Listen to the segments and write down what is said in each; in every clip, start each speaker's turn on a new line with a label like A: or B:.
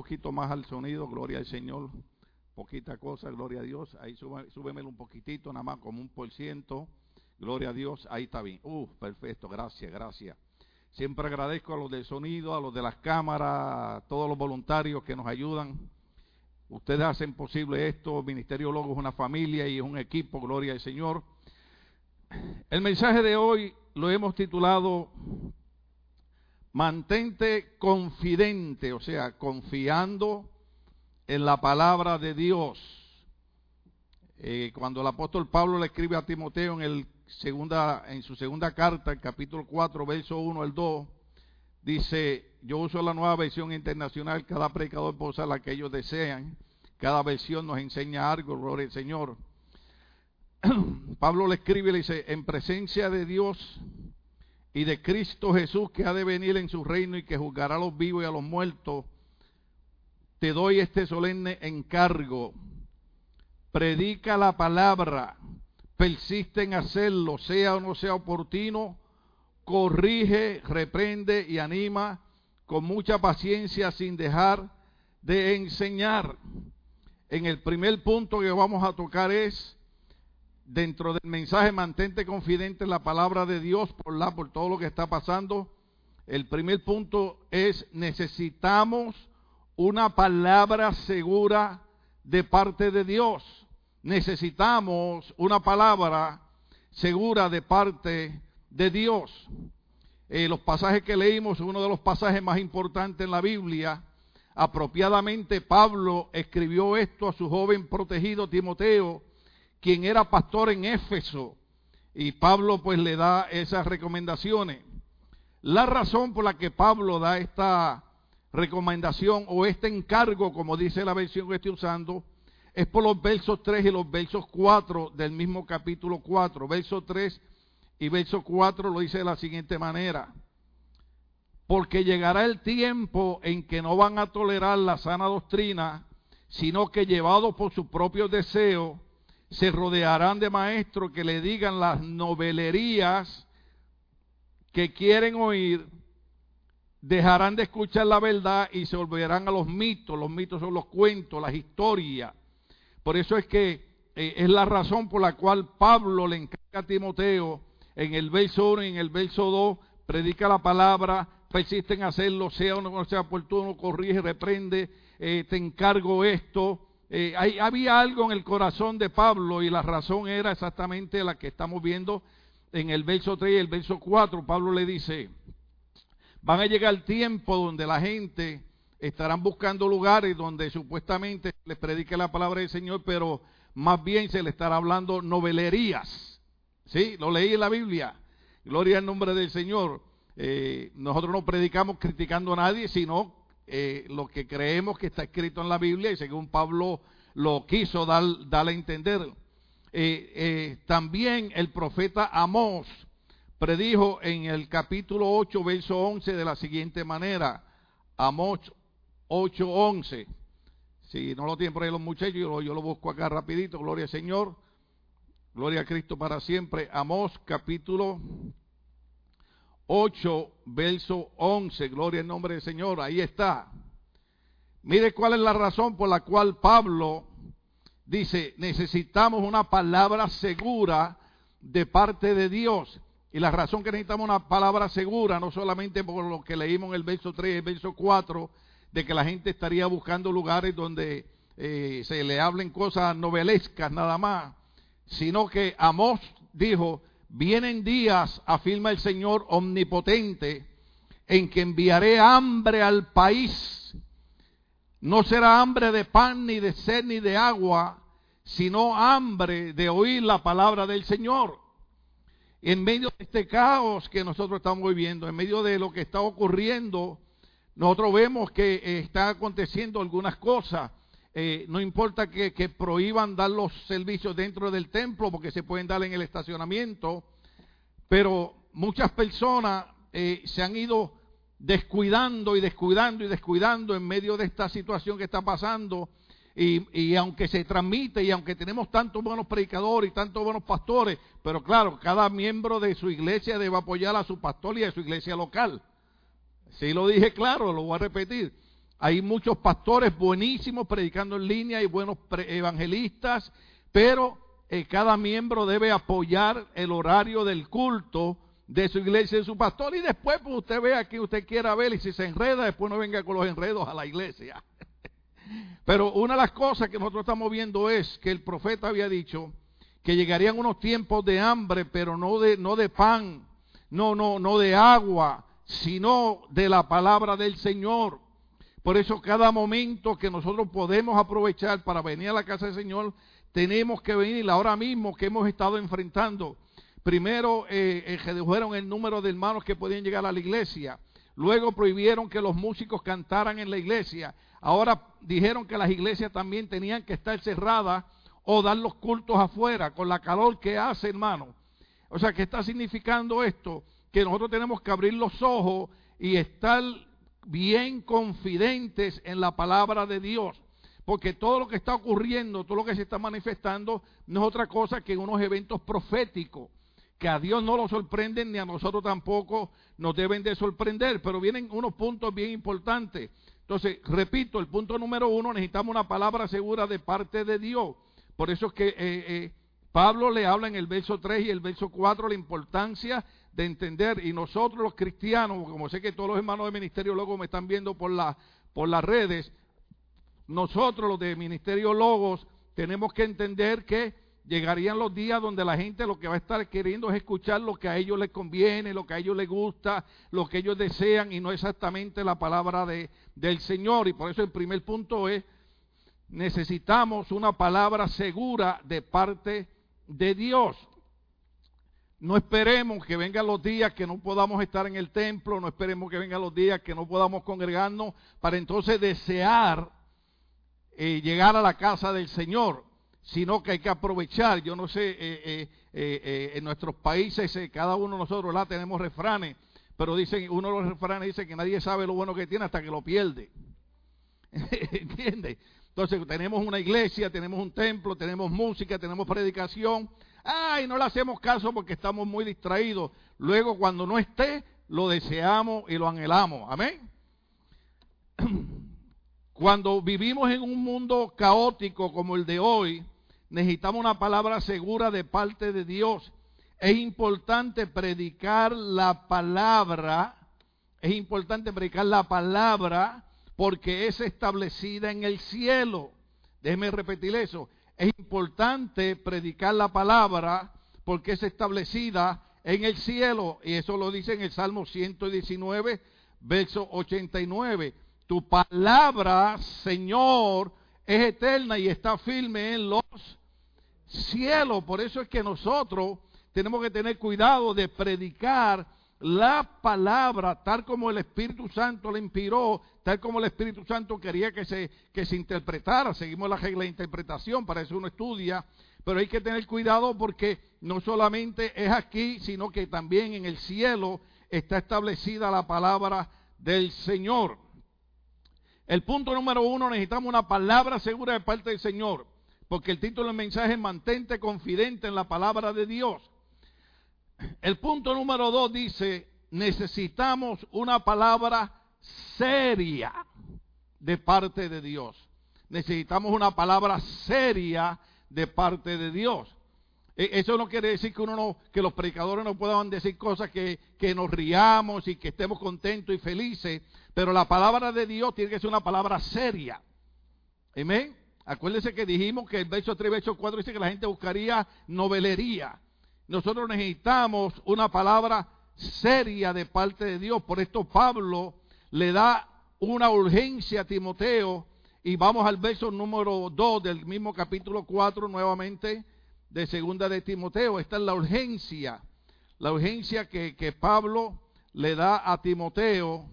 A: poquito más al sonido, gloria al Señor. Poquita cosa, gloria a Dios. Ahí súbemelo un poquitito, nada más como un por ciento. Gloria a Dios, ahí está bien. Uh, perfecto, gracias, gracias. Siempre agradezco a los del sonido, a los de las cámaras, a todos los voluntarios que nos ayudan. Ustedes hacen posible esto. Ministerio Logo es una familia y es un equipo, gloria al Señor. El mensaje de hoy lo hemos titulado Mantente confidente, o sea, confiando en la palabra de Dios. Eh, cuando el apóstol Pablo le escribe a Timoteo en, el su segunda carta, capítulo 4, verso 1 al 2, dice, yo uso la nueva versión internacional, cada predicador puede usar la que ellos desean, cada versión nos enseña algo, gloria Señor. Pablo le escribe y le dice, en presencia de Dios y de Cristo Jesús que ha de venir en su reino y que juzgará a los vivos y a los muertos, te doy este solemne encargo. Predica la palabra, persiste en hacerlo, sea o no sea oportuno, corrige, reprende y anima con mucha paciencia sin dejar de enseñar. En el primer punto que vamos a tocar es dentro del mensaje mantente confidente en la palabra de Dios por la por todo lo que está pasando. El primer punto es necesitamos una palabra segura de parte de Dios. Necesitamos una palabra segura de parte de Dios. Eh, los pasajes que leímos, uno de los pasajes más importantes en la Biblia, apropiadamente Pablo escribió esto a su joven protegido Timoteo, quien era pastor en Éfeso. Y Pablo pues le da esas recomendaciones. La razón por la que Pablo da esta recomendación o este encargo, como dice la versión que estoy usando, es por los versos 3 y los versos 4 del mismo capítulo 4. Verso 3 y verso 4 lo dice de la siguiente manera. Porque llegará el tiempo en que no van a tolerar la sana doctrina, sino que llevados por sus propios deseos, se rodearán de maestros que le digan las novelerías que quieren oír, dejarán de escuchar la verdad y se volverán a los mitos. Los mitos son los cuentos, las historias. Por eso es que eh, es la razón por la cual Pablo le encarga a Timoteo en el verso 1 y en el verso 2, predica la palabra, persiste en hacerlo, sea o no sea oportuno, corrige, reprende, eh, te encargo esto eh, había algo en el corazón de Pablo y la razón era exactamente la que estamos viendo en el verso 3 y el verso 4. Pablo le dice, van a llegar tiempo donde la gente estarán buscando lugares donde supuestamente les predique la palabra del Señor, pero más bien se le estará hablando novelerías. ¿Sí? Lo leí en la Biblia. Gloria al nombre del Señor. Eh, nosotros no predicamos criticando a nadie, sino eh, lo que creemos que está escrito en la Biblia y según Pablo lo quiso dar, a entender. Eh, eh, también el profeta Amós predijo en el capítulo 8, verso 11 de la siguiente manera. Amós 8, 11. Si no lo tienen por ahí los muchachos, yo, yo lo busco acá rapidito. Gloria al Señor. Gloria a Cristo para siempre. Amós capítulo 8, verso 11. Gloria al nombre del Señor. Ahí está. Mire cuál es la razón por la cual Pablo dice, necesitamos una palabra segura de parte de Dios. Y la razón que necesitamos una palabra segura, no solamente por lo que leímos en el verso 3 y el verso 4, de que la gente estaría buscando lugares donde eh, se le hablen cosas novelescas nada más, sino que Amós dijo, Vienen días, afirma el Señor omnipotente, en que enviaré hambre al país. No será hambre de pan, ni de sed, ni de agua, sino hambre de oír la palabra del Señor. En medio de este caos que nosotros estamos viviendo, en medio de lo que está ocurriendo, nosotros vemos que eh, están aconteciendo algunas cosas eh, no importa que, prohíban dar los servicios dentro del templo porque se pueden dar en el estacionamiento, pero muchas personas eh, se han ido descuidando y descuidando y descuidando en medio de esta situación que está pasando. Y, y, aunque se transmite y aunque tenemos tantos buenos predicadores y tantos buenos pastores, pero claro, cada miembro de su iglesia debe apoyar a su pastor y a su iglesia local. Si lo dije claro, lo voy a repetir. Hay muchos pastores buenísimos predicando en línea y buenos evangelistas, pero eh, cada miembro debe apoyar el horario del culto de su iglesia y de su pastor. Y después, pues usted vea que usted quiera ver y si se enreda, después no venga con los enredos a la iglesia. Pero una de las cosas que nosotros estamos viendo es que el profeta había dicho que llegarían unos tiempos de hambre, pero no de, no de pan, no, no, no de agua, sino de la palabra del Señor. Por eso cada momento que nosotros podemos aprovechar para venir a la casa del Señor, tenemos que venir ahora mismo que hemos estado enfrentando. Primero eh, eh, redujeron el número de hermanos que podían llegar a la iglesia. Luego prohibieron que los músicos cantaran en la iglesia. Ahora dijeron que las iglesias también tenían que estar cerradas o dar los cultos afuera con la calor que hace, hermano. O sea, ¿qué está significando esto? Que nosotros tenemos que abrir los ojos y estar bien confidentes en la palabra de Dios. Porque todo lo que está ocurriendo, todo lo que se está manifestando, no es otra cosa que unos eventos proféticos, que a Dios no lo sorprenden ni a nosotros tampoco nos deben de sorprender. Pero vienen unos puntos bien importantes. Entonces, repito, el punto número uno, necesitamos una palabra segura de parte de Dios. Por eso es que eh, eh, Pablo le habla en el verso 3 y el verso 4 la importancia de entender, y nosotros los cristianos, como sé que todos los hermanos de ministerio luego me están viendo por, la, por las redes, nosotros los de Ministerio Logos tenemos que entender que llegarían los días donde la gente lo que va a estar queriendo es escuchar lo que a ellos les conviene, lo que a ellos les gusta, lo que ellos desean y no exactamente la palabra de, del Señor. Y por eso el primer punto es, necesitamos una palabra segura de parte de Dios. No esperemos que vengan los días que no podamos estar en el templo, no esperemos que vengan los días que no podamos congregarnos para entonces desear eh, llegar a la casa del Señor, sino que hay que aprovechar. Yo no sé, eh, eh, en nuestros países, cada uno de nosotros la tenemos refranes, pero dicen, uno de los refranes dice que nadie sabe lo bueno que tiene hasta que lo pierde. ¿Entiendes? Entonces tenemos una iglesia, tenemos un templo, tenemos música, tenemos predicación. Ay, no le hacemos caso porque estamos muy distraídos. Luego cuando no esté, lo deseamos y lo anhelamos. Amén. Cuando vivimos en un mundo caótico como el de hoy, necesitamos una palabra segura de parte de Dios. Es importante predicar la palabra, es importante predicar la palabra porque es establecida en el cielo. Déjeme repetir eso. Es importante predicar la palabra porque es establecida en el cielo. Y eso lo dice en el Salmo 119, verso 89. Tu palabra, Señor, es eterna y está firme en los cielos. Por eso es que nosotros tenemos que tener cuidado de predicar la palabra tal como el Espíritu Santo le inspiró, tal como el Espíritu Santo quería que se, que se interpretara. Seguimos la regla de interpretación, para eso uno estudia, pero hay que tener cuidado porque no solamente es aquí, sino que también en el cielo está establecida la palabra del Señor. El punto número uno, necesitamos una palabra segura de parte del Señor, porque el título del mensaje es mantente confidente en la palabra de Dios. El punto número dos dice, necesitamos una palabra seria de parte de Dios. Necesitamos una palabra seria de parte de Dios. E, eso no quiere decir que uno no, que los predicadores no puedan decir cosas que, nos riamos y que estemos contentos y felices, pero la palabra de Dios tiene que ser una palabra seria. Amén. Acuérdense que dijimos que el verso 3, verso 4 dice que la gente buscaría novelería nosotros necesitamos una palabra seria de parte de Dios. Por esto Pablo le da una urgencia a Timoteo y vamos al verso número 2 del mismo capítulo 4 nuevamente de segunda de Timoteo. Esta es la urgencia, la urgencia que, que Pablo le da a Timoteo.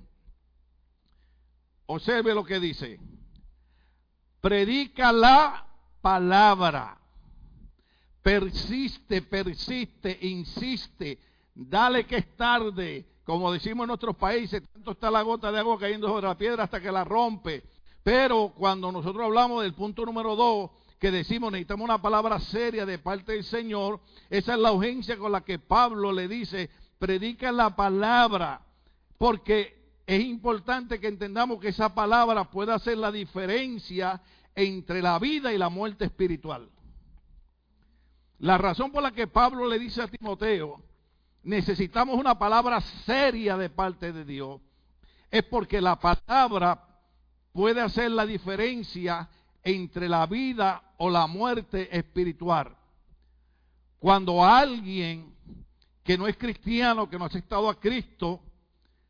A: Observe lo que dice. Predica la palabra persiste, persiste, insiste, dale que es tarde, como decimos en nuestros países, tanto está la gota de agua cayendo sobre la piedra hasta que la rompe. Pero cuando nosotros hablamos del punto número dos, que decimos necesitamos una palabra seria de parte del Señor, esa es la urgencia con la que Pablo le dice, predica la palabra, porque es importante que entendamos que esa palabra puede hacer la diferencia entre la vida y la muerte espiritual. La razón por la que Pablo le dice a Timoteo, necesitamos una palabra seria de parte de Dios, es porque la palabra puede hacer la diferencia entre la vida o la muerte espiritual. Cuando alguien que no es cristiano, que no ha aceptado a Cristo,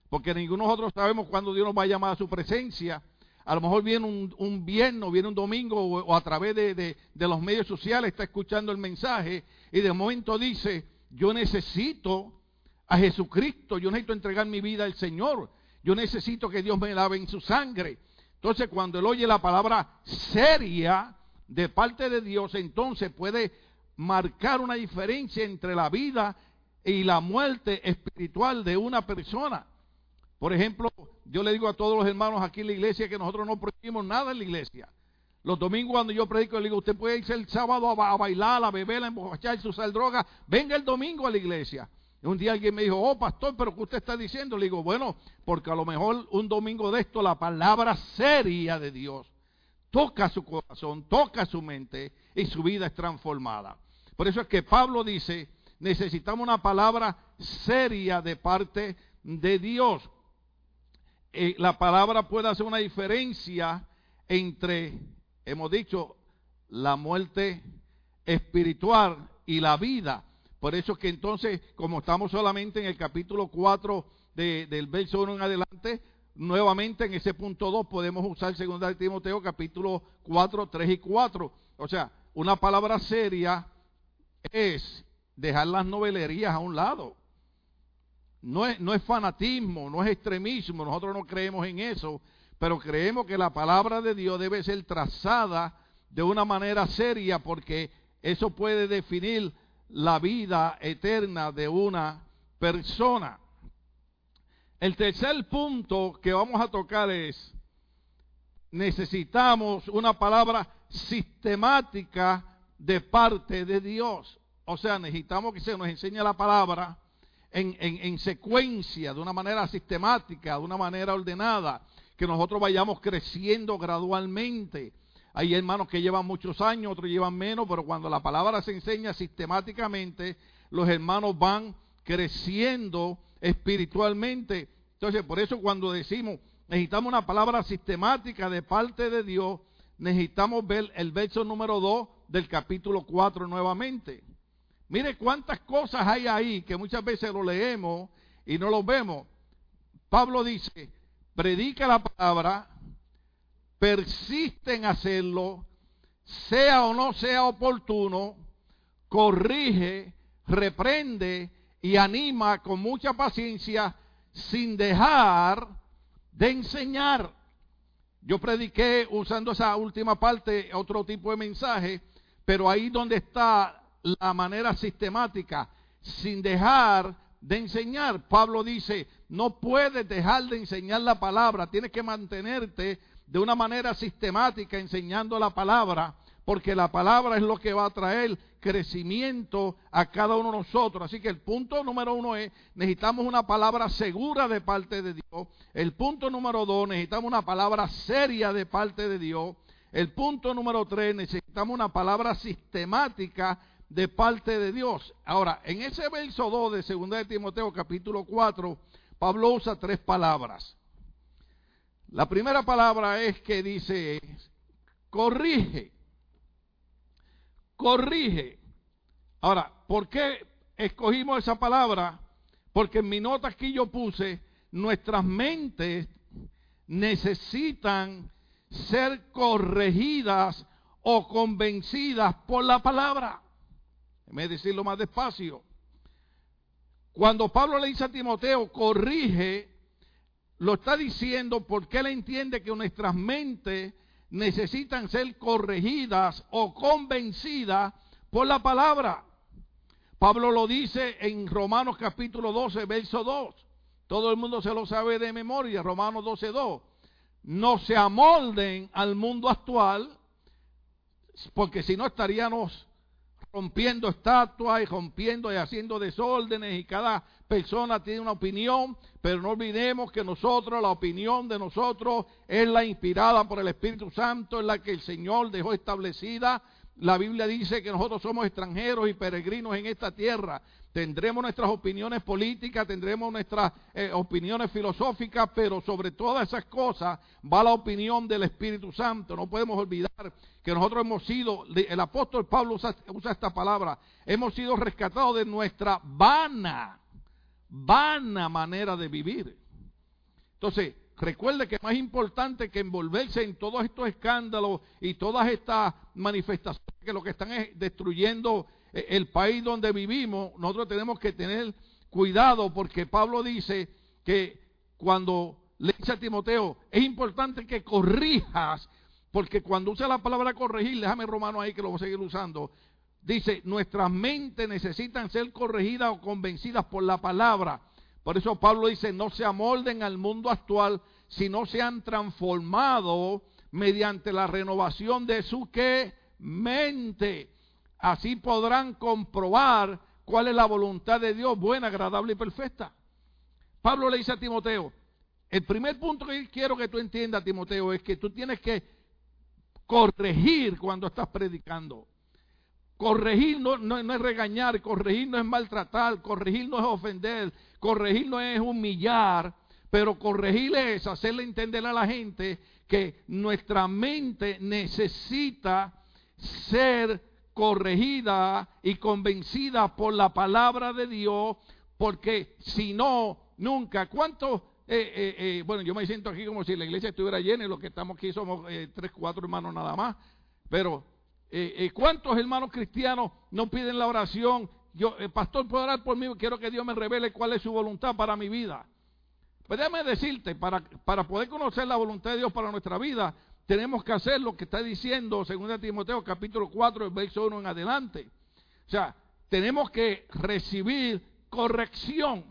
A: porque ninguno de nosotros sabemos cuándo Dios nos va a llamar a su presencia, a lo mejor viene un, un viernes, viene un domingo o, a través de, de, los medios sociales, está escuchando el mensaje y de momento dice, yo necesito a Jesucristo, yo necesito entregar mi vida al Señor, yo necesito que Dios me lave en su sangre. Entonces cuando él oye la palabra seria de parte de Dios, entonces puede marcar una diferencia entre la vida y la muerte espiritual de una persona. Por ejemplo, yo le digo a todos los hermanos aquí en la iglesia que nosotros no prohibimos nada en la iglesia. Los domingos cuando yo predico, le digo, usted puede irse el sábado a, bailar, a beber, a emborracharse, a usar droga. Venga el domingo a la iglesia. Un día alguien me dijo, oh pastor, pero ¿qué usted está diciendo? Le digo, bueno, porque a lo mejor un domingo de esto la palabra seria de Dios toca su corazón, toca su mente y su vida es transformada. Por eso es que Pablo dice, necesitamos una palabra seria de parte de Dios. Eh, la palabra puede hacer una diferencia entre, hemos dicho, la muerte espiritual y la vida. Por eso es que entonces, como estamos solamente en el capítulo 4 del verso 1 en adelante, nuevamente en ese punto 2 podemos usar 2 de Timoteo capítulo 4, 3 y 4. O sea, una palabra seria es dejar las novelerías a un lado. No es, no es fanatismo, no es extremismo, nosotros no creemos en eso, pero creemos que la palabra de Dios debe ser trazada de una manera seria porque eso puede definir la vida eterna de una persona. El tercer punto que vamos a tocar es, necesitamos una palabra sistemática de parte de Dios. O sea, necesitamos que se nos enseñe la palabra en, secuencia, de una manera sistemática, de una manera ordenada, que nosotros vayamos creciendo gradualmente. Hay hermanos que llevan muchos años, otros llevan menos, pero cuando la palabra se enseña sistemáticamente, los hermanos van creciendo espiritualmente. Entonces, por eso cuando decimos, necesitamos una palabra sistemática de parte de Dios, necesitamos ver el verso número 2 del capítulo 4 nuevamente. Mire cuántas cosas hay ahí que muchas veces lo leemos y no lo vemos. Pablo dice, predica la palabra, persiste en hacerlo, sea o no sea oportuno, corrige, reprende y anima con mucha paciencia sin dejar de enseñar. Yo prediqué usando esa última parte otro tipo de mensaje, pero ahí donde está la manera sistemática, sin dejar de enseñar. Pablo dice, no puedes dejar de enseñar la palabra, tienes que mantenerte de una manera sistemática enseñando la palabra, porque la palabra es lo que va a traer crecimiento a cada uno de nosotros. Así que el punto número uno es, necesitamos una palabra segura de parte de Dios. El punto número dos, necesitamos una palabra seria de parte de Dios. El punto número tres, necesitamos una palabra sistemática de parte de Dios. Ahora, en ese verso 2 de 2 de Timoteo capítulo 4, Pablo usa tres palabras. La primera palabra es que dice, corrige, corrige. Ahora, ¿por qué escogimos esa palabra? Porque en mi nota aquí yo puse, nuestras mentes necesitan ser corregidas o convencidas por la palabra. Déjeme decirlo más despacio. Cuando Pablo le dice a Timoteo, corrige, lo está diciendo porque él entiende que nuestras mentes necesitan ser corregidas o convencidas por la palabra. Pablo lo dice en Romanos capítulo 12, verso 2. Todo el mundo se lo sabe de memoria, Romanos 12, 2. No se amolden al mundo actual, porque si no estaríamos rompiendo estatuas y rompiendo y haciendo desórdenes y cada persona tiene una opinión, pero no olvidemos que nosotros, la opinión de nosotros es la inspirada por el Espíritu Santo, es la que el Señor dejó establecida. La Biblia dice que nosotros somos extranjeros y peregrinos en esta tierra. Tendremos nuestras opiniones políticas, tendremos nuestras eh, opiniones filosóficas, pero sobre todas esas cosas va la opinión del Espíritu Santo. No podemos olvidar que nosotros hemos sido, el apóstol Pablo usa, usa esta palabra, hemos sido rescatados de nuestra vana, vana manera de vivir. Entonces, recuerde que más importante que envolverse en todos estos escándalos y todas estas manifestaciones que lo que están es destruyendo el país donde vivimos, nosotros tenemos que tener cuidado porque Pablo dice que cuando le dice a Timoteo, es importante que corrijas, porque cuando usa la palabra corregir, déjame romano ahí que lo voy a seguir usando, dice, nuestras mentes necesitan ser corregidas o convencidas por la palabra. Por eso Pablo dice, no se amolden al mundo actual, sino sean transformados mediante la renovación de su ¿qué? mente. Así podrán comprobar cuál es la voluntad de Dios, buena, agradable y perfecta. Pablo le dice a Timoteo, el primer punto que quiero que tú entiendas, Timoteo, es que tú tienes que corregir cuando estás predicando. Corregir no, no, es regañar, corregir no es maltratar, corregir no es ofender, corregir no es humillar, pero corregir es hacerle entender a la gente que nuestra mente necesita ser corregida y convencida por la palabra de Dios, porque si no, nunca. ¿Cuántos? Eh, eh, eh, bueno, yo me siento aquí como si la iglesia estuviera llena y los que estamos aquí somos tres, cuatro hermanos nada más. Pero, ¿cuántos hermanos cristianos no piden la oración? Yo, pastor, ¿puedo orar por mí? Quiero que Dios me revele cuál es su voluntad para mi vida. Pues déjame decirte, para, para poder conocer la voluntad de Dios para nuestra vida, tenemos que hacer lo que está diciendo 2 Timoteo capítulo 4, el verso 1 en adelante. O sea, tenemos que recibir corrección,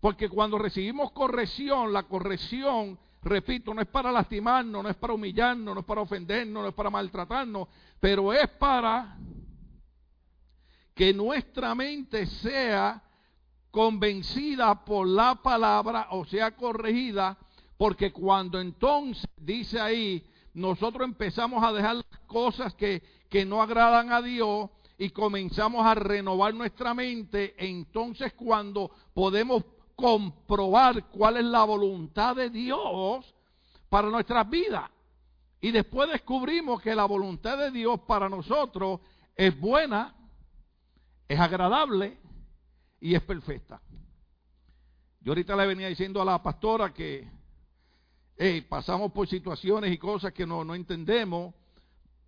A: porque cuando recibimos corrección, la corrección, repito, no es para lastimarnos, no es para humillarnos, no es para ofendernos, no es para maltratarnos, pero es para que nuestra mente sea convencida por la palabra o sea corregida, porque cuando entonces dice ahí, nosotros empezamos a dejar las cosas que, que no agradan a Dios y comenzamos a renovar nuestra mente, entonces cuando podemos comprobar cuál es la voluntad de Dios para nuestras vidas. Y después descubrimos que la voluntad de Dios para nosotros es buena, es agradable y es perfecta. Yo ahorita le venía diciendo a la pastora que pasamos por situaciones y cosas que no, no entendemos,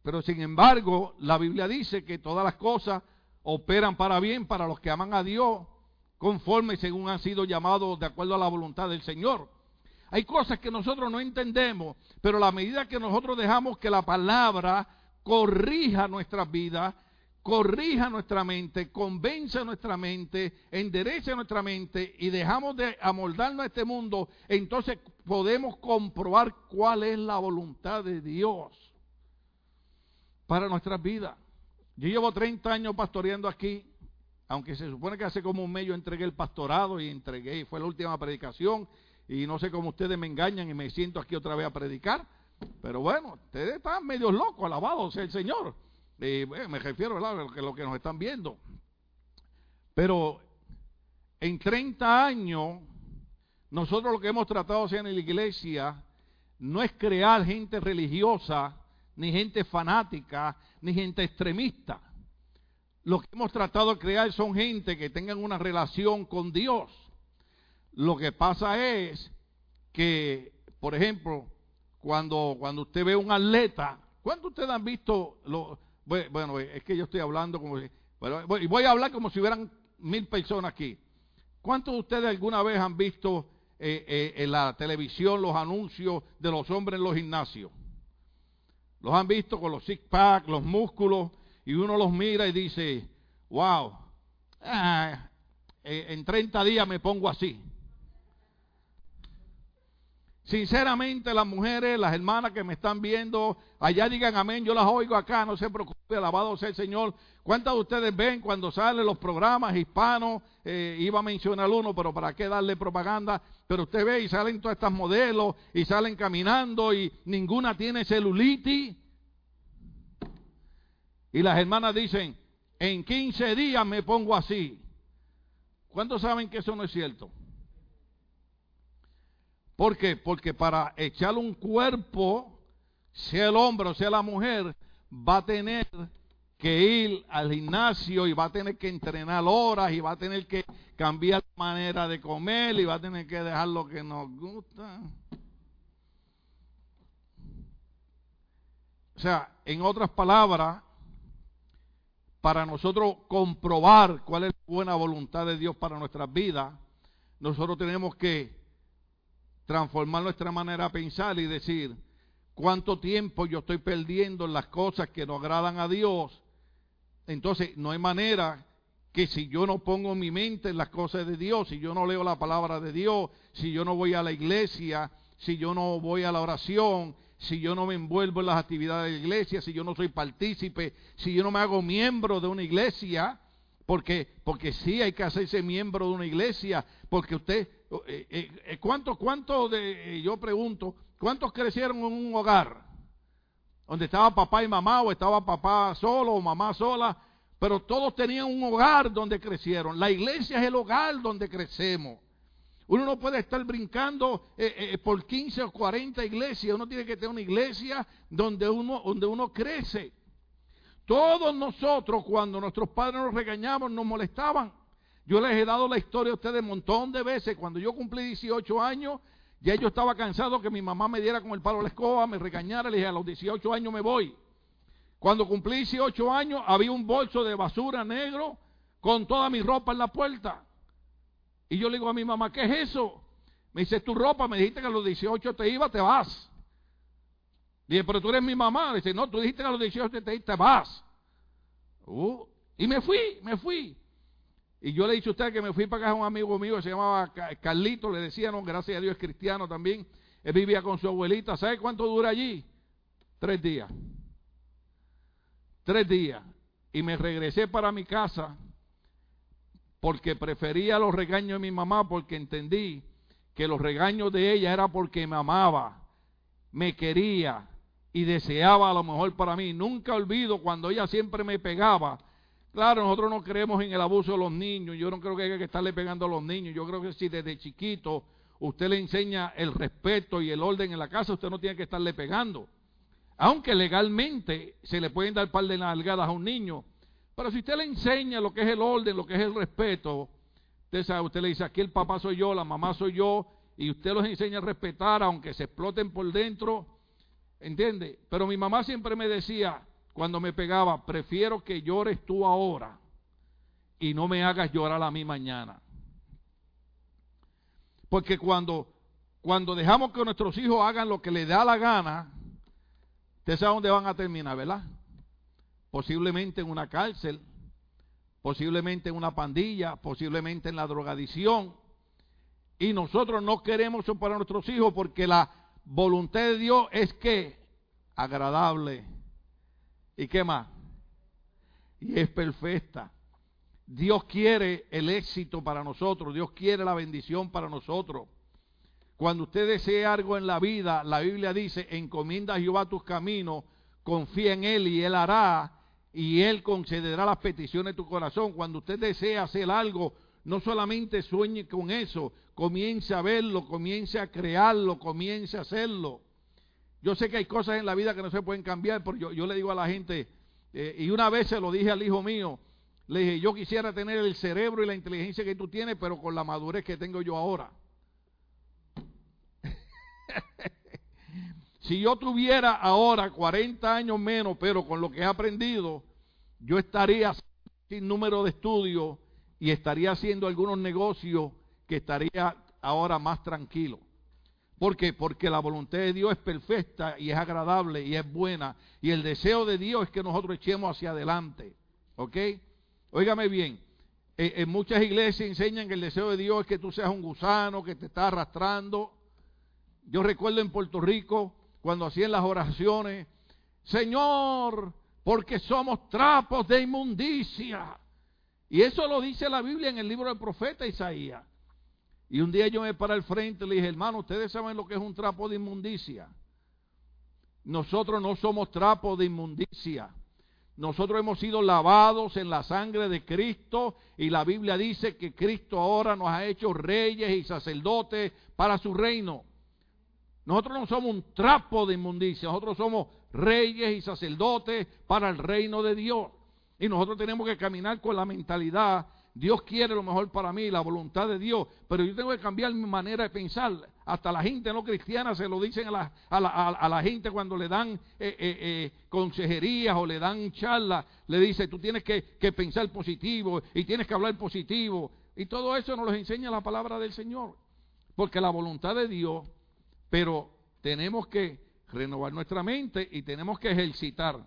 A: pero sin embargo la Biblia dice que todas las cosas operan para bien para los que aman a Dios, conforme según han sido llamados de acuerdo a la voluntad del Señor. Hay cosas que nosotros no entendemos, pero a medida que nosotros dejamos que la palabra corrija nuestras vidas, corrija nuestra mente, convence nuestra mente, enderece nuestra mente y dejamos de amoldarnos a este mundo, entonces podemos comprobar cuál es la voluntad de Dios para nuestras vidas. Yo llevo 30 años pastoreando aquí, aunque se supone que hace como un mes yo entregué el pastorado y entregué, fue la última predicación, y no sé cómo ustedes me engañan y me siento aquí otra vez a predicar, pero bueno, ustedes están medio locos, alabado sea el Señor. Me refiero a lo que, lo que nos están viendo. Pero en 30 años nosotros lo que hemos tratado de hacer en la iglesia no es crear gente religiosa, ni gente fanática, ni gente extremista. Lo que hemos tratado de crear son gente que tengan una relación con Dios. Lo que pasa es que, por ejemplo, cuando, cuando usted ve un atleta, ¿cuántos ustedes han visto? Lo, bueno, es que yo estoy hablando como si, y voy a hablar como si hubieran mil personas aquí. ¿Cuántos de ustedes alguna vez han visto eh, eh, en la televisión los anuncios de los hombres en los gimnasios. Los han visto con los six pack, los músculos, y uno los mira y dice, wow, ah, eh, en 30 días me pongo así. Sinceramente, las mujeres, las hermanas que me están viendo, allá digan amén, yo las oigo acá, no se preocupe, alabado sea el Señor. ¿Cuántas de ustedes ven cuando salen los programas hispanos? Eh, iba a mencionar uno, pero para qué darle propaganda. Pero usted ve y salen todas estas modelos y salen caminando y ninguna tiene celulitis. Y las hermanas dicen, en 15 días me pongo así. ¿Cuántos saben que eso no es cierto? ¿Por qué? Porque para echarle un cuerpo, sea el hombre o sea la mujer, va a tener que ir al gimnasio y va a tener que entrenar horas y va a tener que cambiar la manera de comer y va a tener que dejar lo que nos gusta. O sea, en otras palabras, para nosotros comprobar cuál es la buena voluntad de Dios para nuestras vidas, nosotros tenemos que transformar nuestra manera de pensar y decir, ¿cuánto tiempo yo estoy perdiendo en las cosas que no agradan a Dios? Entonces, no hay manera que si yo no pongo mi mente en las cosas de Dios, si yo no leo la palabra de Dios, si yo no voy a la iglesia, si yo no voy a la oración, si yo no me envuelvo en las actividades de la iglesia, si yo no soy partícipe, si yo no me hago miembro de una iglesia, porque, porque sí hay que hacerse miembro de una iglesia, porque usted, ¿cuántos, cuántos de, eh, yo pregunto, cuántos crecieron en un hogar? Donde estaba papá y mamá, o estaba papá solo, o mamá sola, pero todos tenían un hogar donde crecieron. La iglesia es el hogar donde crecemos. Uno no puede estar brincando por 15 o 40 iglesias. Uno tiene que tener una iglesia donde uno, donde uno crece. Todos nosotros, cuando nuestros padres nos regañaban, nos molestaban. Yo les he dado la historia a ustedes un montón de veces. Cuando yo cumplí 18 años, ya yo estaba cansado que mi mamá me diera con el palo de la escoba, me regañara. Le dije, a los 18 años me voy. Cuando cumplí 18 años, había un bolso de basura negro con toda mi ropa en la puerta. Y yo le digo a mi mamá, ¿qué es eso? Me dice, tu ropa, me dijiste que a los 18 te iba, te vas. Dije, pero tú eres mi mamá. Dice, no, tú dijiste que a los 18 te, te vas. Uh, y me fui, me fui. Y yo le he dicho a usted que me fui para acá a un amigo mío que se llamaba Carlito, le decía, no, gracias a Dios es cristiano también. Él vivía con su abuelita. ¿Sabe cuánto dura allí? Tres días. Tres días. Y me regresé para mi casa porque prefería los regaños de mi mamá porque entendí que los regaños de ella era porque me amaba, me quería y deseaba lo mejor para mí. Nunca olvido cuando ella siempre me pegaba. Claro, nosotros no creemos en el abuso de los niños. Yo no creo que haya que estarle pegando a los niños. Yo creo que si desde chiquito usted le enseña el respeto y el orden en la casa, usted no tiene que estarle pegando. Aunque legalmente se le pueden dar par de nalgadas a un niño. Pero si usted le enseña lo que es el orden, lo que es el respeto, usted sabe, usted le dice, aquí el papá soy yo, la mamá soy yo, y usted los enseña a respetar, aunque se exploten por dentro, ¿Entiende? Pero mi mamá siempre me decía, cuando me pegaba, prefiero que llores tú ahora y no me hagas llorar a mí mañana. Porque cuando, cuando dejamos que nuestros hijos hagan lo que les da la gana, usted sabe dónde van a terminar, ¿verdad? Posiblemente en una cárcel, posiblemente en una pandilla, posiblemente en la drogadicción. Y nosotros no queremos eso para nuestros hijos porque la voluntad de Dios es que agradable. ¿Y qué más? Y es perfecta. Dios quiere el éxito para nosotros, Dios quiere la bendición para nosotros. Cuando usted desee algo en la vida, la Biblia dice, encomienda a Jehová tus caminos, confía en Él y Él hará, y Él concederá las peticiones de tu corazón. Cuando usted desea hacer algo, no solamente sueñe con eso, comience a verlo, comience a crearlo, comience a hacerlo. Yo sé que hay cosas en la vida que no se pueden cambiar, pero yo, le digo a la gente, eh, y una vez se lo dije al hijo mío, le dije, yo quisiera tener el cerebro y la inteligencia que tú tienes, pero con la madurez que tengo yo ahora. si yo tuviera ahora 40 años menos, pero con lo que he aprendido, yo estaría sin número de estudios y estaría haciendo algunos negocios que estaría ahora más tranquilo. ¿Por qué? Porque la voluntad de Dios es perfecta y es agradable y es buena. Y el deseo de Dios es que nosotros echemos hacia adelante. ¿Ok? Óigame bien. Eh, en muchas iglesias enseñan que el deseo de Dios es que tú seas un gusano, que te está arrastrando. Yo recuerdo en Puerto Rico cuando hacían las oraciones, Señor, porque somos trapos de inmundicia. Y eso lo dice la Biblia en el libro del profeta Isaías. Y un día yo me paré al frente y le dije, hermano, ustedes saben lo que es un trapo de inmundicia. Nosotros no somos trapos de inmundicia. Nosotros hemos sido lavados en la sangre de Cristo y la Biblia dice que Cristo ahora nos ha hecho reyes y sacerdotes para su reino. Nosotros no somos un trapo de inmundicia, nosotros somos reyes y sacerdotes para el reino de Dios. Y nosotros tenemos que caminar con la mentalidad Dios quiere lo mejor para mí, la voluntad de Dios, pero yo tengo que cambiar mi manera de pensar. Hasta la gente no cristiana se lo dicen a la, gente cuando le dan eh, eh, eh, consejerías o le dan charlas, le dice, tú tienes que, que, pensar positivo y tienes que hablar positivo. Y todo eso nos lo enseña la palabra del Señor, porque la voluntad de Dios, pero tenemos que renovar nuestra mente y tenemos que ejercitar.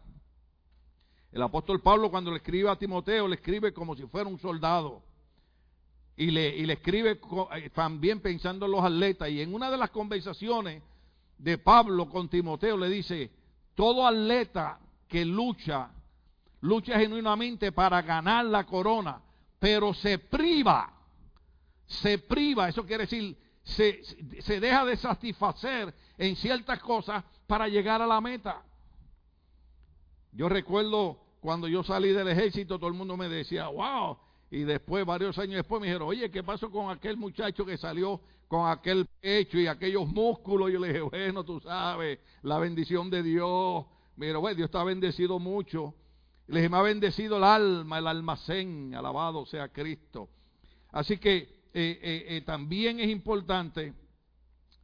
A: El apóstol Pablo cuando le escribe a Timoteo, le escribe como si fuera un soldado. Y le, y le escribe eh, también pensando en los atletas. Y en una de las conversaciones de Pablo con Timoteo le dice, todo atleta que lucha, lucha genuinamente para ganar la corona, pero se priva, se priva, eso quiere decir, se, se deja de satisfacer en ciertas cosas para llegar a la meta. Yo recuerdo cuando yo salí del ejército, todo el mundo me decía, wow. Y después, varios años después, me dijeron, oye, ¿qué pasó con aquel muchacho que salió con aquel pecho y aquellos músculos? Yo le dije, bueno, tú sabes, la bendición de Dios. Mira, bueno, Dios está bendecido mucho. Le dije, me ha bendecido el alma, el almacén, alabado sea Cristo. Así que eh, eh, eh, también es importante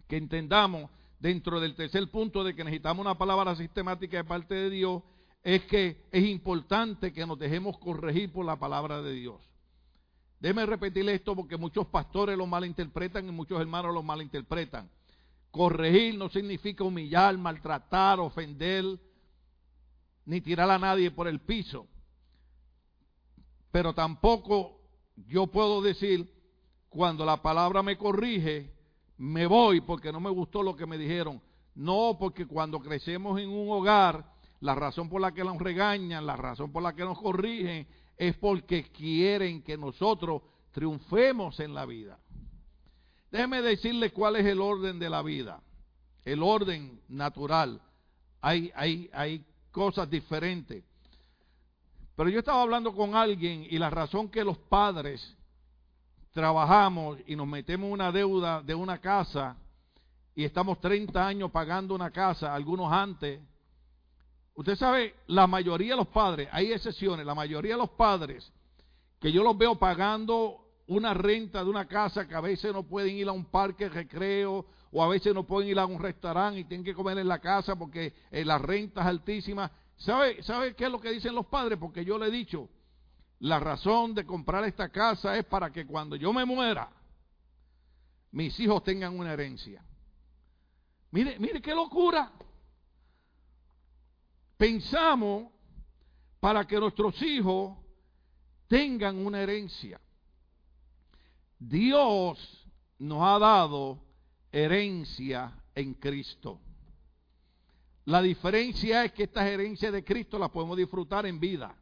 A: que entendamos dentro del tercer punto de que necesitamos una palabra sistemática de parte de Dios es que es importante que nos dejemos corregir por la palabra de Dios. Déjeme repetir esto porque muchos pastores lo malinterpretan y muchos hermanos lo malinterpretan. Corregir no significa humillar, maltratar, ofender, ni tirar a nadie por el piso. Pero tampoco yo puedo decir, cuando la palabra me corrige, me voy porque no me gustó lo que me dijeron. No, porque cuando crecemos en un hogar, la razón por la que nos regañan, la razón por la que nos corrigen, es porque quieren que nosotros triunfemos en la vida. Déjeme decirle cuál es el orden de la vida, el orden natural. Hay, hay, hay cosas diferentes. Pero yo estaba hablando con alguien y la razón que los padres trabajamos y nos metemos una deuda de una casa y estamos 30 años pagando una casa, algunos antes, Usted sabe, la mayoría de los padres, hay excepciones, la mayoría de los padres que yo los veo pagando una renta de una casa que a veces no pueden ir a un parque recreo o a veces no pueden ir a un restaurante y tienen que comer en la casa porque eh, la renta es altísima. ¿Sabe, ¿Sabe qué es lo que dicen los padres? Porque yo le he dicho, la razón de comprar esta casa es para que cuando yo me muera, mis hijos tengan una herencia. Mire, mire qué locura pensamos para que nuestros hijos tengan una herencia. Dios nos ha dado herencia en Cristo. La diferencia es que estas herencias de Cristo las podemos disfrutar en vida.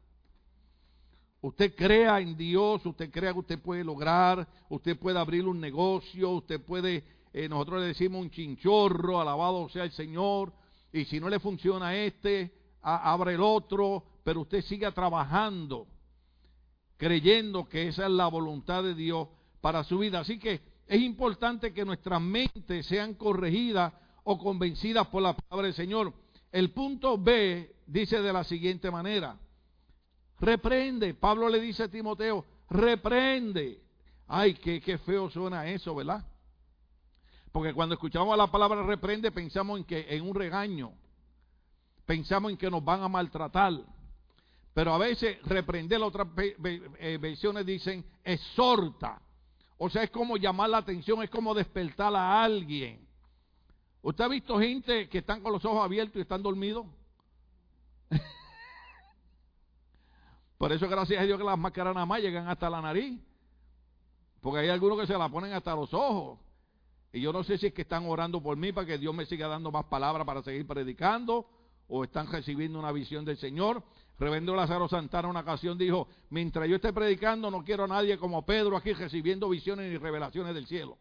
A: Usted crea en Dios, usted crea que usted puede lograr, usted puede abrir un negocio, usted puede, eh, nosotros le decimos un chinchorro, alabado sea el Señor, y si no le funciona este, abre el otro, pero usted siga trabajando, creyendo que esa es la voluntad de Dios para su vida. Así que es importante que nuestras mentes sean corregidas o convencidas por la palabra del Señor. El punto B dice de la siguiente manera, reprende, Pablo le dice a Timoteo, reprende. Ay, qué, feo suena eso, ¿verdad? Porque cuando escuchamos la palabra reprende pensamos en que en un regaño pensamos en que nos van a maltratar. Pero a veces reprender, otras eh, versiones dicen exhorta. O sea, es como llamar la atención, es como despertar a alguien. ¿Usted ha visto gente que están con los ojos abiertos y están dormidos? Por eso gracias a Dios que las máscaras nada más llegan hasta la nariz. Porque hay algunos que se la ponen hasta los ojos. Y yo no sé si es que están orando por mí para que Dios me siga dando más palabras para seguir predicando o están recibiendo una visión del Señor. Reverendo Lázaro Santana una ocasión dijo, mientras yo esté predicando no quiero a nadie como Pedro aquí recibiendo visiones y revelaciones del cielo.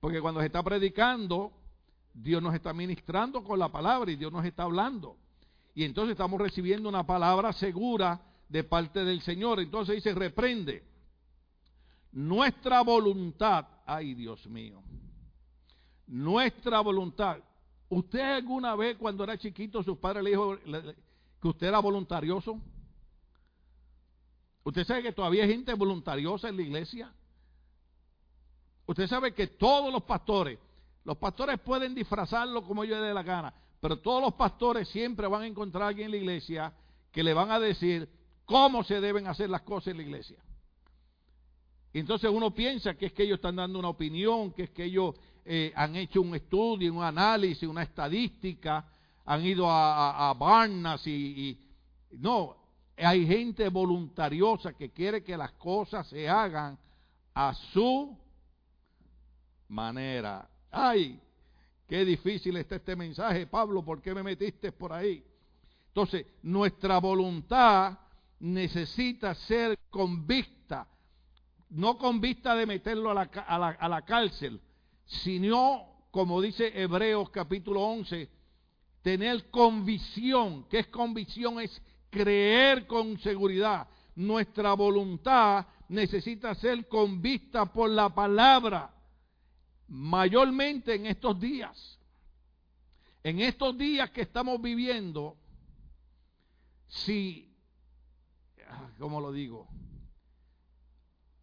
A: Porque cuando se está predicando, Dios nos está ministrando con la palabra y Dios nos está hablando. Y entonces estamos recibiendo una palabra segura de parte del Señor. Entonces dice, reprende nuestra voluntad. Ay, Dios mío. Nuestra voluntad. ¿Usted alguna vez cuando era chiquito sus padres le dijo que usted era voluntarioso? ¿Usted sabe que todavía hay gente voluntariosa en la iglesia? Usted sabe que todos los pastores, los pastores pueden disfrazarlo como ellos les dé la gana, pero todos los pastores siempre van a encontrar a alguien en la iglesia que le van a decir cómo se deben hacer las cosas en la iglesia. entonces uno piensa que es que ellos están dando una opinión, que es que ellos eh, han hecho un estudio, un análisis, una estadística, han ido a, Barnas y, y no, hay gente voluntariosa que quiere que las cosas se hagan a su manera. Ay, qué difícil está este mensaje, Pablo, ¿por qué me metiste por ahí? Entonces, nuestra voluntad necesita ser convicta, no con vista de meterlo a la, a la, a la cárcel, sino, como dice Hebreos capítulo 11, tener convicción. ¿Qué es convicción? Es creer con seguridad. Nuestra voluntad necesita ser convicta por la palabra mayormente en estos días. En estos días que estamos viviendo, si, ah, ¿cómo lo digo?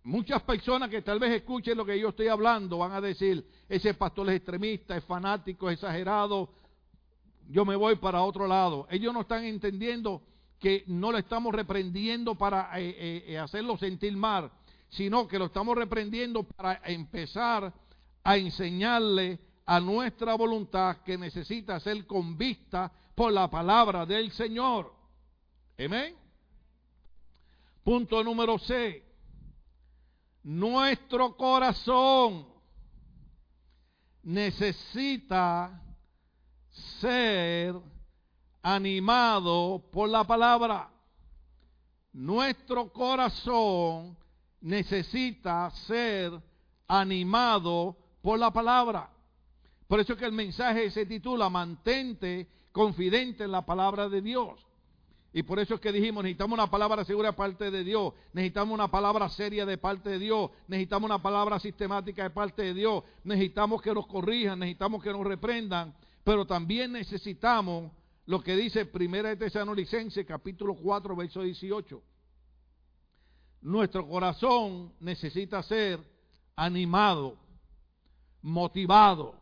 A: Muchas personas que tal vez escuchen lo que yo estoy hablando van a decir, ese pastor es extremista, es fanático, es exagerado, yo me voy para otro lado. Ellos no están entendiendo que no lo estamos reprendiendo para eh, eh, eh, hacerlo sentir mal, sino que lo estamos reprendiendo para empezar a enseñarle a nuestra voluntad que necesita ser convista por la palabra del Señor. Amén. Punto número C. Nuestro corazón necesita ser animado por la palabra. Nuestro corazón necesita ser animado por la palabra. Por eso es que el mensaje se titula Mantente confidente en la palabra de Dios. Y por eso es que dijimos, necesitamos una palabra segura de parte de Dios, necesitamos una palabra seria de parte de Dios, necesitamos una palabra sistemática de parte de Dios, necesitamos que nos corrijan, necesitamos que nos reprendan, pero también necesitamos lo que dice Primera de Tesalonicenses capítulo 4 verso 18. Nuestro corazón necesita ser animado motivado.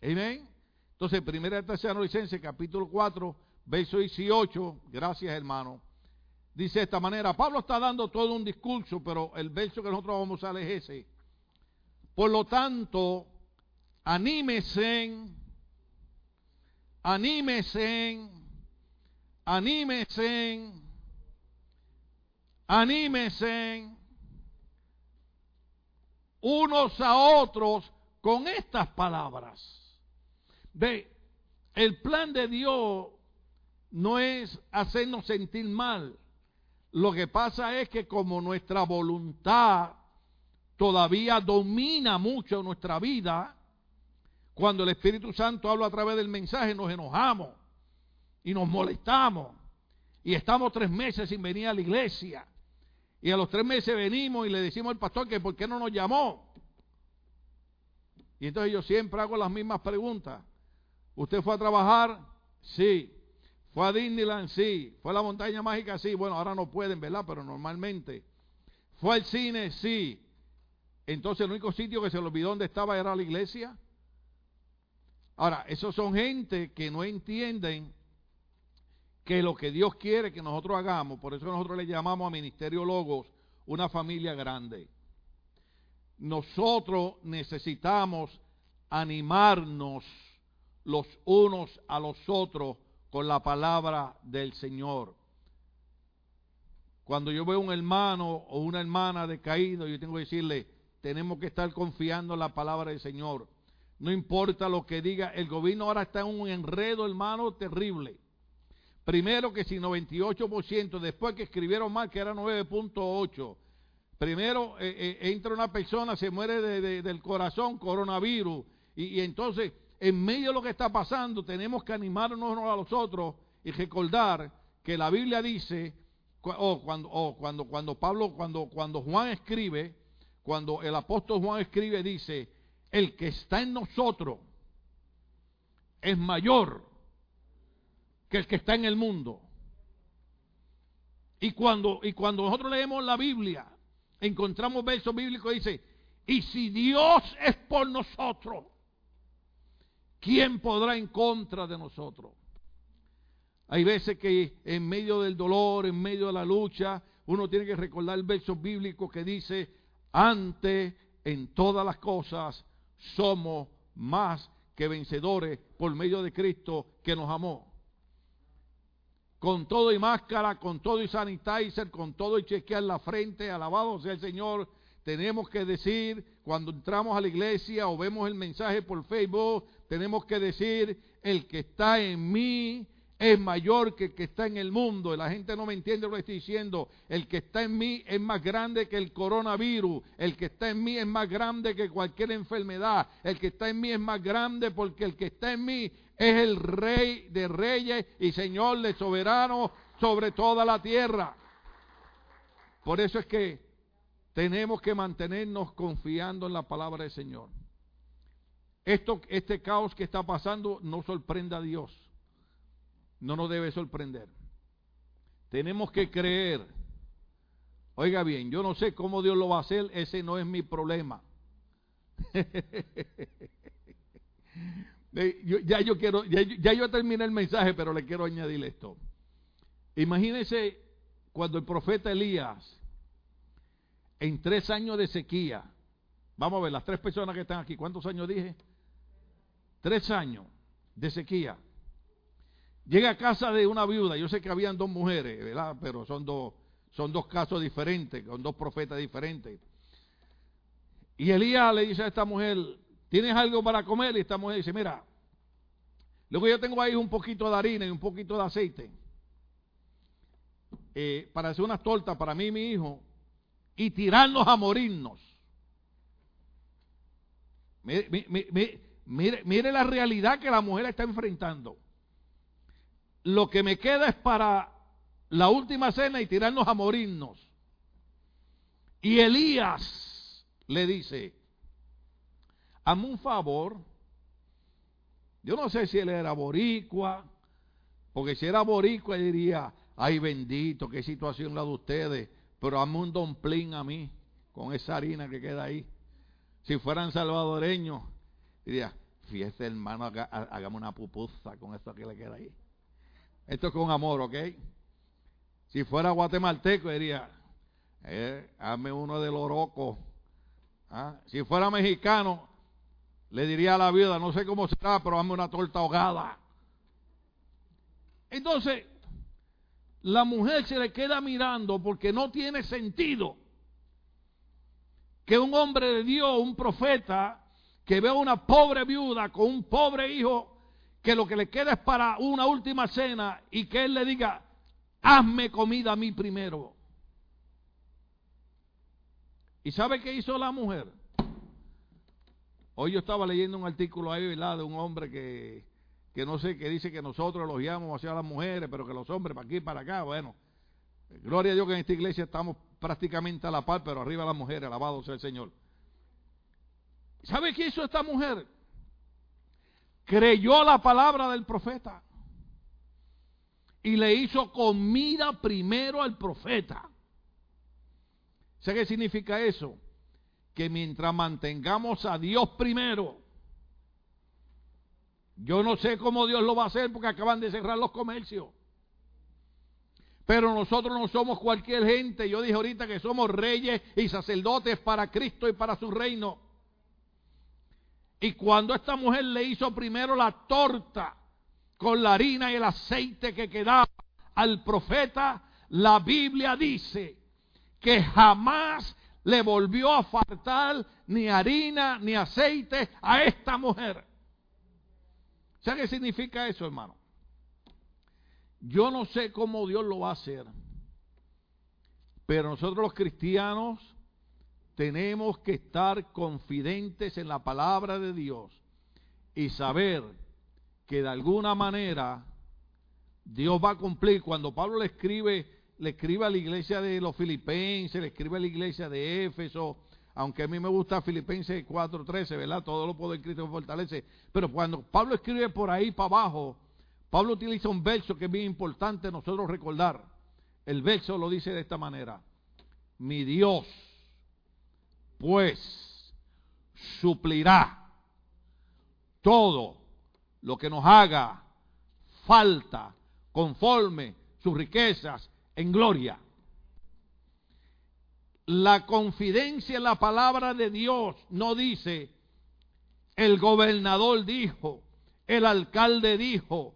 A: Amén. Entonces, primera de licencia capítulo 4, verso 18, gracias hermano, dice de esta manera, Pablo está dando todo un discurso, pero el verso que nosotros vamos a usar es ese. Por lo tanto, anímese, anímese, anímese, anímese unos a otros con estas palabras. Ve, el plan de Dios no es hacernos sentir mal. Lo que pasa es que como nuestra voluntad todavía domina mucho nuestra vida, cuando el Espíritu Santo habla a través del mensaje nos enojamos y nos molestamos y estamos tres meses sin venir a la iglesia. Y a los tres meses venimos y le decimos al pastor que por qué no nos llamó. Y entonces yo siempre hago las mismas preguntas. ¿Usted fue a trabajar? Sí. ¿Fue a Disneyland? Sí. ¿Fue a la montaña mágica? Sí. Bueno, ahora no pueden, ¿verdad? Pero normalmente. ¿Fue al cine? Sí. Entonces el único sitio que se le olvidó dónde estaba era la iglesia. Ahora, esos son gente que no entienden que lo que Dios quiere que nosotros hagamos, por eso nosotros le llamamos a Ministerio Logos una familia grande nosotros necesitamos animarnos los unos a los otros con la palabra del Señor. Cuando yo veo un hermano o una hermana decaído, yo tengo que decirle, tenemos que estar confiando en la palabra del Señor. No importa lo que diga, el gobierno ahora está en un enredo, hermano, terrible. Primero que si 98%, después que escribieron mal que era 9.8%. Primero eh, eh, entra una persona, se muere del corazón, coronavirus. Y, entonces, en medio de lo que está pasando, tenemos que animarnos a los otros y recordar que la Biblia dice, o cuando, cuando, cuando Pablo, cuando, cuando Juan escribe, cuando el apóstol Juan escribe, dice, el que está en nosotros es mayor que el que está en el mundo. Y cuando, y cuando nosotros leemos la Biblia, encontramos versos bíblicos que dice, y si Dios es por nosotros, ¿quién podrá en contra de nosotros? Hay veces que en medio del dolor, en medio de la lucha, uno tiene que recordar el verso bíblico que dice, antes en todas las cosas somos más que vencedores por medio de Cristo que nos amó con todo y máscara, con todo y sanitizer, con todo y chequear la frente, alabado sea el Señor. Tenemos que decir, cuando entramos a la iglesia o vemos el mensaje por Facebook, tenemos que decir, el que está en mí es mayor que el que está en el mundo. Y la gente no me entiende lo que estoy diciendo. El que está en mí es más grande que el coronavirus. El que está en mí es más grande que cualquier enfermedad. El que está en mí es más grande porque el que está en mí es el rey de reyes y señor de soberano sobre toda la tierra. Por eso es que tenemos que mantenernos confiando en la palabra del Señor. Esto, este caos que está pasando no sorprende a Dios. No nos debe sorprender. Tenemos que creer. Oiga bien, yo no sé cómo Dios lo va a hacer, ese no es mi problema. ya yo quiero, ya, yo terminé el mensaje, pero le quiero añadir esto. Imagínense cuando el profeta Elías, en tres años de sequía, vamos a ver, las tres personas que están aquí, ¿cuántos años dije? Tres años de sequía. Llega a casa de una viuda, yo sé que habían dos mujeres, ¿verdad? Pero son dos, son dos casos diferentes, con dos profetas diferentes. Y Elías le dice a esta mujer, ¿Tienes algo para comer? Y esta mujer dice, mira, luego yo tengo ahí un poquito de harina y un poquito de aceite eh, para hacer unas tortas para mí y mi hijo y tirarnos a morirnos. Mire, mire, la realidad que la mujer está enfrentando. Lo que me queda es para la última cena y tirarnos a morirnos. Y Elías le dice, hazme un favor. Yo no sé si él era boricua, porque si era boricua diría, ay bendito, qué situación la de ustedes, pero hazme un domplín a mí, con esa harina que queda ahí. Si fueran salvadoreños, diría, fíjese hermano, hagamos una pupusa con esto que le queda ahí. Esto es con amor, ¿ok? Si fuera guatemalteco, diría, eh, hazme uno de loroco. ¿Ah? Si fuera mexicano, le diría a la viuda, no sé cómo será, pero hazme una torta ahogada. Entonces, la mujer se le queda mirando porque no tiene sentido que un hombre de Dios, un profeta, que vea una pobre viuda con un pobre hijo, que lo que le queda es para una última cena y que él le diga, hazme comida a mí primero. ¿Y sabe qué hizo la mujer? Hoy yo estaba leyendo un artículo ahí. De un hombre que, que no sé, que dice que nosotros elogiamos hacia las mujeres, pero que los hombres para aquí para acá, bueno. Gloria a Dios que en esta iglesia estamos prácticamente a la par, pero arriba las mujeres, alabado sea el Señor. ¿Sabe qué hizo esta mujer? Creyó la palabra del profeta y le hizo comida primero al profeta. ¿Sabe qué significa eso? que mientras mantengamos a Dios primero, yo no sé cómo Dios lo va a hacer porque acaban de cerrar los comercios. Pero nosotros no somos cualquier gente. Yo dije ahorita que somos reyes y sacerdotes para Cristo y para su reino. Y cuando esta mujer le hizo primero la torta con la harina y el aceite que quedaba al profeta, la Biblia dice que jamás le volvió a faltar ni harina ni aceite a esta mujer. ¿Sabe qué significa eso, hermano? Yo no sé cómo Dios lo va a hacer, pero nosotros los cristianos tenemos que estar confidentes en la palabra de Dios y saber que de alguna manera Dios va a cumplir. Cuando Pablo le escribe, le escribe a la iglesia de los filipenses, le escribe a la iglesia de Éfeso, aunque a mí me gusta Filipenses 4:13, ¿verdad? Todo lo puedo en Cristo fortalece. Pero cuando Pablo escribe por ahí para abajo, Pablo utiliza un verso que es bien importante nosotros recordar. El verso lo dice de esta manera. Mi Dios, pues, suplirá todo lo que nos haga falta conforme sus riquezas en gloria. La confidencia en la palabra de Dios no dice, el gobernador dijo, el alcalde dijo,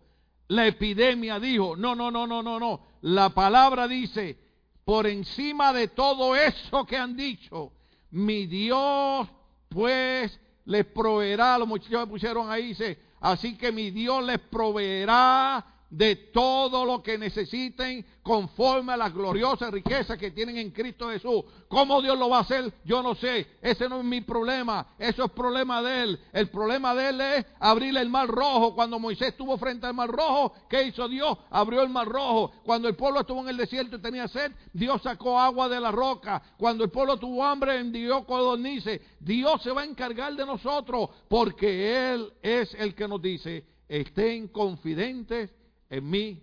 A: la epidemia dijo, no, no, no, no, no, no. La palabra dice, por encima de todo eso que han dicho, mi Dios pues les proveerá, los muchachos me pusieron ahí, dice, así que mi Dios les proveerá de todo lo que necesiten conforme a las gloriosas riquezas que tienen en Cristo Jesús. ¿Cómo Dios lo va a hacer? Yo no sé. Ese no es mi problema. Eso es problema de Él. El problema de Él es abrir el mar rojo. Cuando Moisés estuvo frente al mar rojo, ¿qué hizo Dios? Abrió el mar rojo. Cuando el pueblo estuvo en el desierto y tenía sed, Dios sacó agua de la roca. Cuando el pueblo tuvo hambre, envió codornices. Dios se va a encargar de nosotros porque Él es el que nos dice, estén confidentes en mi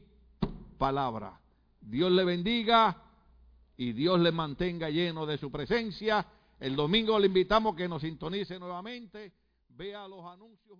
A: palabra. Dios le bendiga y Dios le mantenga lleno de su presencia. El domingo le invitamos que nos sintonice nuevamente. Vea los anuncios.